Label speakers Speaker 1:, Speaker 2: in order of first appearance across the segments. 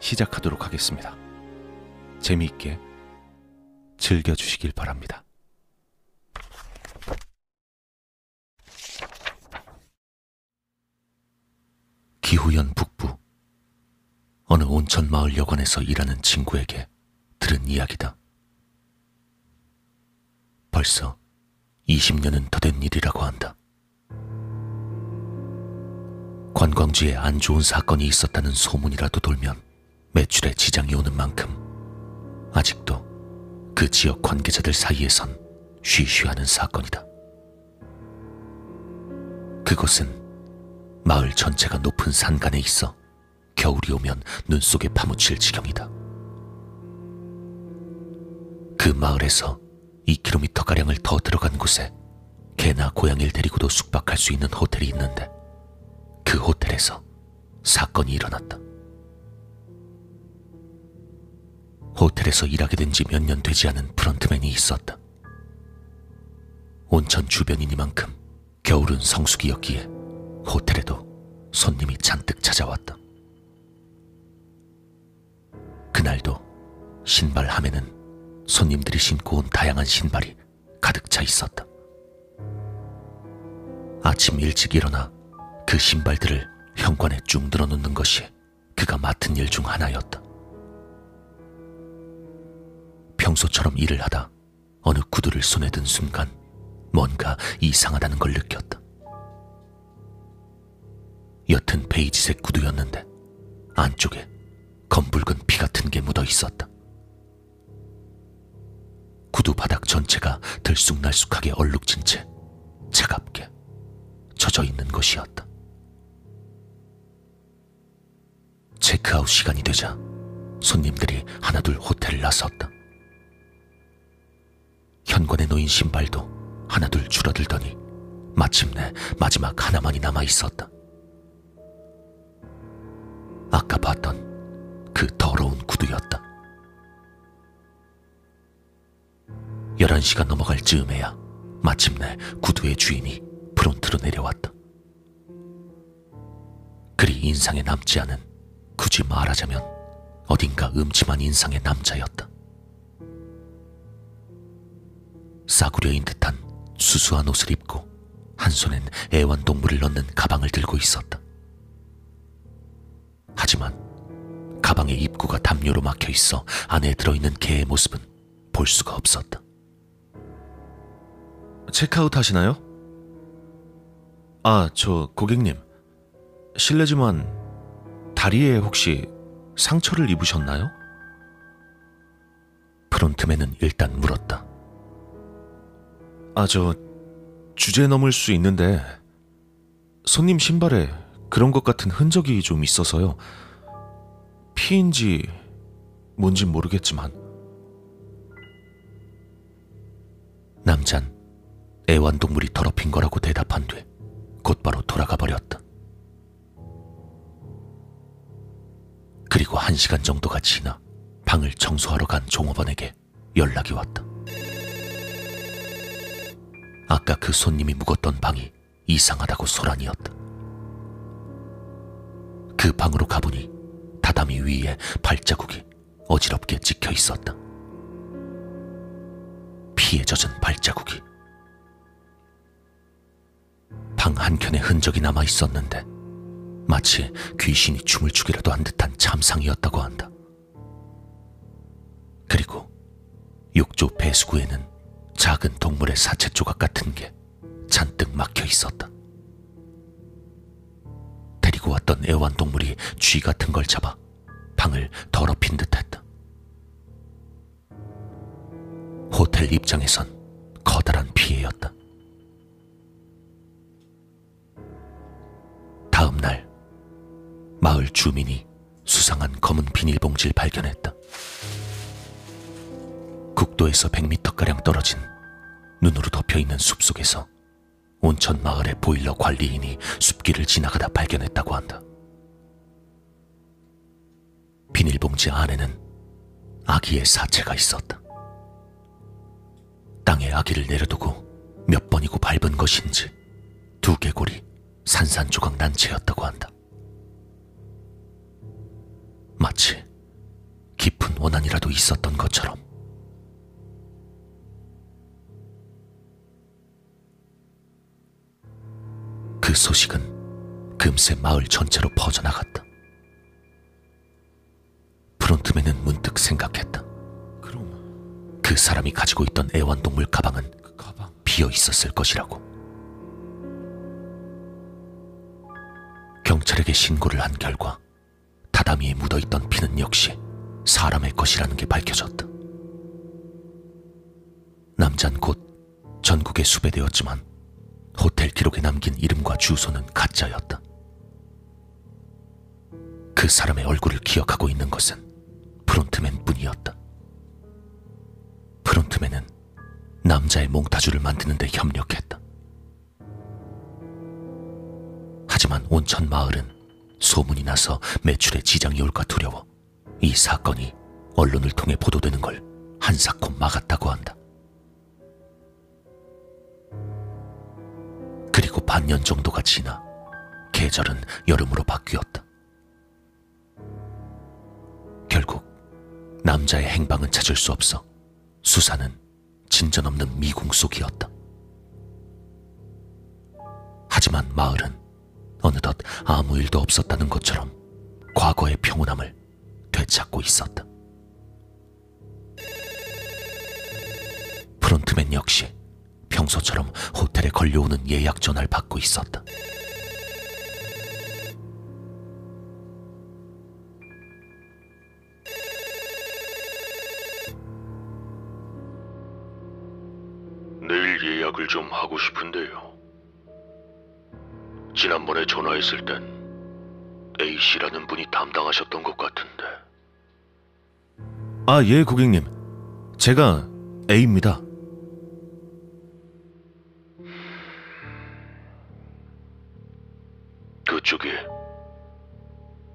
Speaker 1: 시작하도록 하겠습니다. 재미있게 즐겨주시길 바랍니다. 기후현 북부 어느 온천 마을 여관에서 일하는 친구에게 들은 이야기다. 벌써 20년은 더 된 일이라고 한다. 관광지에 안 좋은 사건이 있었다는 소문이라도 돌면 매출에 지장이 오는 만큼 아직도 그 지역 관계자들 사이에선 쉬쉬하는 사건이다. 그곳은 마을 전체가 높은 산간에 있어 겨울이 오면 눈 속에 파묻힐 지경이다. 그 마을에서 2km가량을 더 들어간 곳에 개나 고양이를 데리고도 숙박할 수 있는 호텔이 있는데 그 호텔에서 사건이 일어났다. 호텔에서 일하게 된 지 몇 년 되지 않은 프런트맨이 있었다. 온천 주변이니만큼 겨울은 성수기였기에 호텔에도 손님이 잔뜩 찾아왔다. 그날도 신발 함에는 손님들이 신고 온 다양한 신발이 가득 차 있었다. 아침 일찍 일어나 그 신발들을 현관에 쭉 늘어놓는 것이 그가 맡은 일 중 하나였다. 평소처럼 일을 하다 어느 구두를 손에 든 순간 뭔가 이상하다는 걸 느꼈다. 옅은 베이지색 구두였는데 안쪽에 검붉은 피 같은 게 묻어 있었다. 구두 바닥 전체가 들쑥날쑥하게 얼룩진 채 차갑게 젖어 있는 것이었다. 체크아웃 시간이 되자 손님들이 하나둘 호텔을 나섰다. 현관에 놓인 신발도 하나둘 줄어들더니 마침내 마지막 하나만이 남아 있었다. 아까 봤던 그 더러운 구두였다. 11시가 넘어갈 즈음에야 마침내 구두의 주인이 프론트로 내려왔다. 그리 인상에 남지 않은 굳이 말하자면 어딘가 음침한 인상의 남자였다. 싸구려인 듯한 수수한 옷을 입고 한 손엔 애완동물을 넣는 가방을 들고 있었다. 하지만 가방의 입구가 담요로 막혀 있어 안에 들어있는 개의 모습은 볼 수가 없었다. 체크아웃 하시나요? 아, 저 고객님. 실례지만 다리에 혹시 상처를 입으셨나요? 프론트맨은 일단 물었다. 아, 저 주제 넘을 수 있는데 손님 신발에 그런 것 같은 흔적이 좀 있어서요. 피인지 뭔진 모르겠지만 남잔 애완동물이 더럽힌 거라고 대답한 뒤 곧바로 돌아가 버렸다. 그리고 한 시간 정도가 지나 방을 청소하러 간 종업원에게 연락이 왔다. 아까 그 손님이 묵었던 방이 이상하다고 소란이었다. 그 방으로 가보니 다다미 위에 발자국이 어지럽게 찍혀 있었다. 피에 젖은 발자국이 방 한켠에 흔적이 남아 있었는데 마치 귀신이 춤을 추기라도 한 듯한 참상이었다고 한다. 그리고 욕조 배수구에는 작은 동물의 사체 조각 같은 게 잔뜩 막혀 있었다. 데리고 왔던 애완동물이 쥐 같은 걸 잡아 방을 더럽힌 듯 했다. 호텔 입장에선 커다란 피해였다. 다음 날 마을 주민이 수상한 검은 비닐봉지를 발견했다. 국도에서 100m가량 떨어진 눈으로 덮여 있는 숲속에서 온천 마을의 보일러 관리인이 숲길을 지나가다 발견했다고 한다. 비닐봉지 안에는 아기의 사체가 있었다. 땅에 아기를 내려두고 몇 번이고 밟은 것인지 두 개골이 산산조각 난 채였다고 한다. 마치 깊은 원한이라도 있었던 것처럼 그 소식은 금세 마을 전체로 퍼져나갔다. 프론트맨은 문득 생각했다.
Speaker 2: 그럼
Speaker 1: 그 사람이 가지고 있던 애완동물 가방은
Speaker 2: 그 가방
Speaker 1: 비어 있었을 것이라고. 경찰에게 신고를 한 결과 다다미에 묻어 있던 피는 역시 사람의 것이라는 게 밝혀졌다. 남잔 곧 전국에 수배되었지만 기록에 남긴 이름과 주소는 가짜였다. 그 사람의 얼굴을 기억하고 있는 것은 프론트맨 뿐이었다. 프론트맨은 남자의 몽타주를 만드는데 협력했다. 하지만 온천 마을은 소문이 나서 매출에 지장이 올까 두려워 이 사건이 언론을 통해 보도되는 걸 한사코 막았다고 한다. 그리고 반년 정도가 지나 계절은 여름으로 바뀌었다. 결국 남자의 행방은 찾을 수 없어 수사는 진전 없는 미궁 속이었다. 하지만 마을은 어느덧 아무 일도 없었다는 것처럼 과거의 평온함을 되찾고 있었다. 프론트맨 역시 평소처럼 호텔에 걸려오는 예약 전화를 받고 있었다.
Speaker 3: 내일 예약을 좀 하고 싶은데요. 지난번에 전화했을 땐 A씨라는 분이 담당하셨던 것 같은데.
Speaker 1: 아, 예, 고객님. 제가 A입니다.
Speaker 3: 그쪽이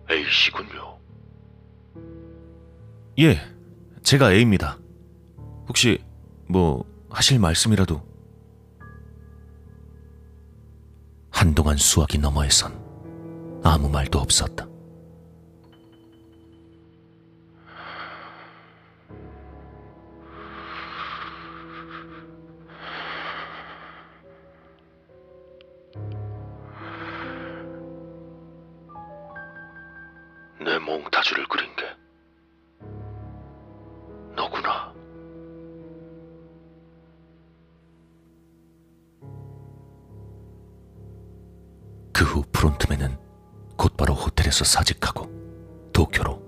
Speaker 3: A씨군요.
Speaker 1: 예, 제가 A입니다. 혹시 뭐 하실 말씀이라도 한동안 수화기 너머에선 아무 말도 없었다.
Speaker 3: 몽타주를 그린 게 너구나.
Speaker 1: 그 후 프론트맨은 곧바로 호텔에서 사직하고 도쿄로